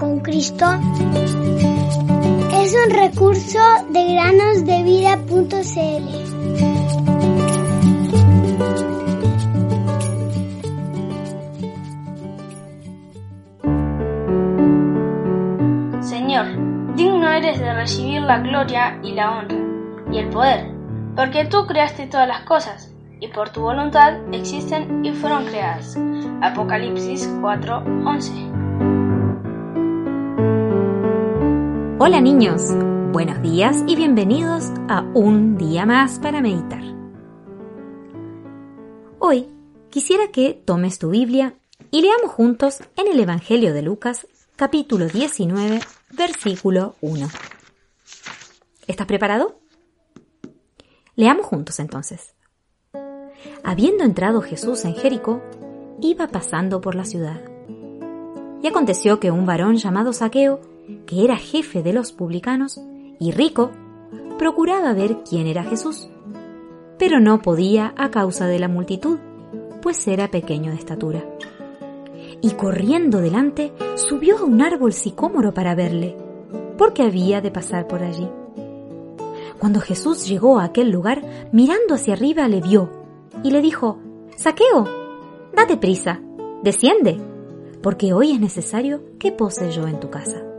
con Cristo es un recurso de granosdevida.cl. Señor, digno eres de recibir la gloria y la honra y el poder, porque tú creaste todas las cosas y por tu voluntad existen y fueron creadas. Apocalipsis 4:11 Hola niños, buenos días y bienvenidos a un día más para meditar. Hoy quisiera que tomes tu Biblia y leamos juntos en el Evangelio de Lucas, capítulo 19, versículo 1. ¿Estás preparado? Leamos juntos entonces. Habiendo entrado Jesús en Jericó, iba pasando por la ciudad. Y aconteció que un varón llamado Saqueo, que era jefe de los publicanos y rico, procuraba ver quién era Jesús, pero no podía a causa de la multitud, pues era pequeño de estatura. Y corriendo delante, subió a un árbol sicómoro para verle, porque había de pasar por allí. Cuando Jesús llegó a aquel lugar, mirando hacia arriba le vio y le dijo, Saqueo, date prisa, desciende, porque hoy es necesario que pose yo en tu casa.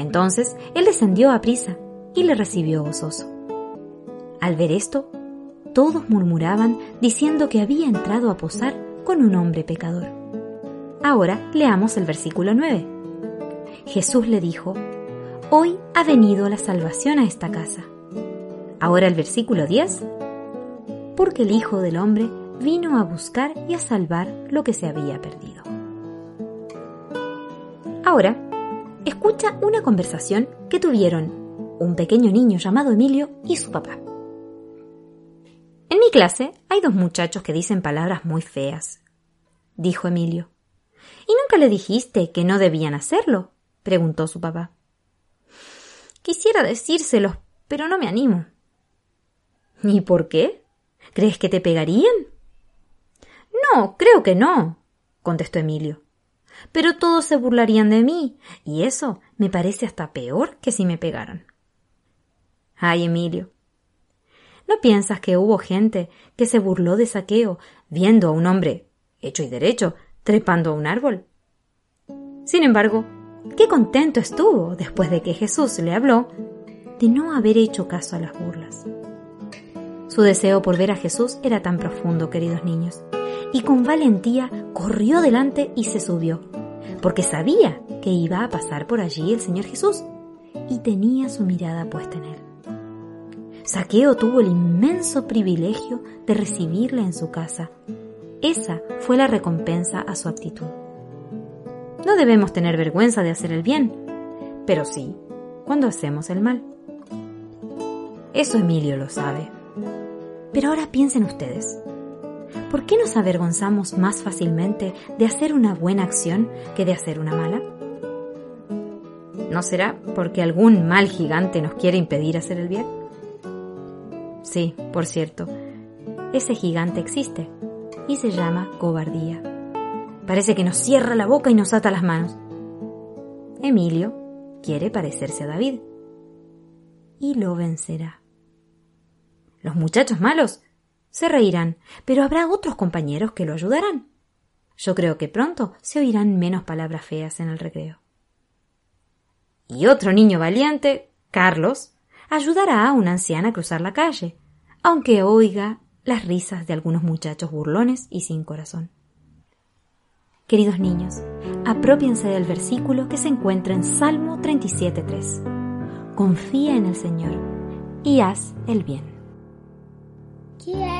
Entonces él descendió a prisa y le recibió gozoso. Al ver esto, todos murmuraban diciendo que había entrado a posar con un hombre pecador. Ahora leamos el versículo 9. Jesús le dijo, Hoy ha venido la salvación a esta casa. Ahora el versículo 10. Porque el Hijo del Hombre vino a buscar y a salvar lo que se había perdido. Ahora escucha una conversación que tuvieron un pequeño niño llamado Emilio y su papá. En mi clase hay dos muchachos que dicen palabras muy feas, dijo Emilio. ¿Y nunca le dijiste que no debían hacerlo? preguntó su papá. Quisiera decírselos, pero no me animo. ¿Y por qué? ¿Crees que te pegarían? No, creo que no, contestó Emilio pero todos se burlarían de mí, y eso me parece hasta peor que si me pegaran. Ay, Emilio, ¿no piensas que hubo gente que se burló de saqueo viendo a un hombre hecho y derecho trepando a un árbol? Sin embargo, qué contento estuvo después de que Jesús le habló de no haber hecho caso a las burlas. Su deseo por ver a Jesús era tan profundo, queridos niños, y con valentía corrió delante y se subió, porque sabía que iba a pasar por allí el Señor Jesús y tenía su mirada puesta en él. Saqueo tuvo el inmenso privilegio de recibirle en su casa. Esa fue la recompensa a su actitud. No debemos tener vergüenza de hacer el bien, pero sí cuando hacemos el mal. Eso Emilio lo sabe. Pero ahora piensen ustedes, ¿por qué nos avergonzamos más fácilmente de hacer una buena acción que de hacer una mala? ¿No será porque algún mal gigante nos quiere impedir hacer el bien? Sí, por cierto, ese gigante existe y se llama cobardía. Parece que nos cierra la boca y nos ata las manos. Emilio quiere parecerse a David y lo vencerá. Los muchachos malos se reirán, pero habrá otros compañeros que lo ayudarán. Yo creo que pronto se oirán menos palabras feas en el recreo. Y otro niño valiente, Carlos, ayudará a una anciana a cruzar la calle, aunque oiga las risas de algunos muchachos burlones y sin corazón. Queridos niños, apropiense del versículo que se encuentra en Salmo 37.3. Confía en el Señor y haz el bien. Quiero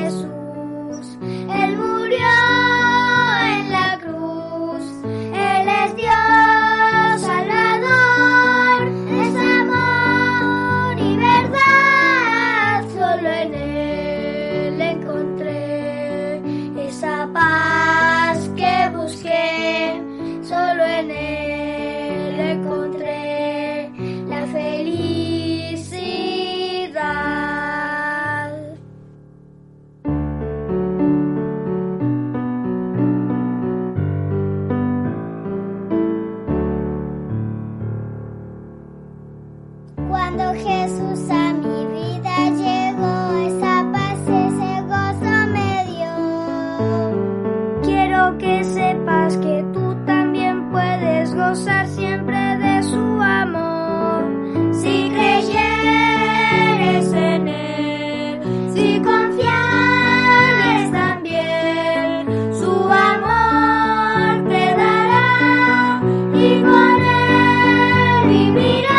con él, we meet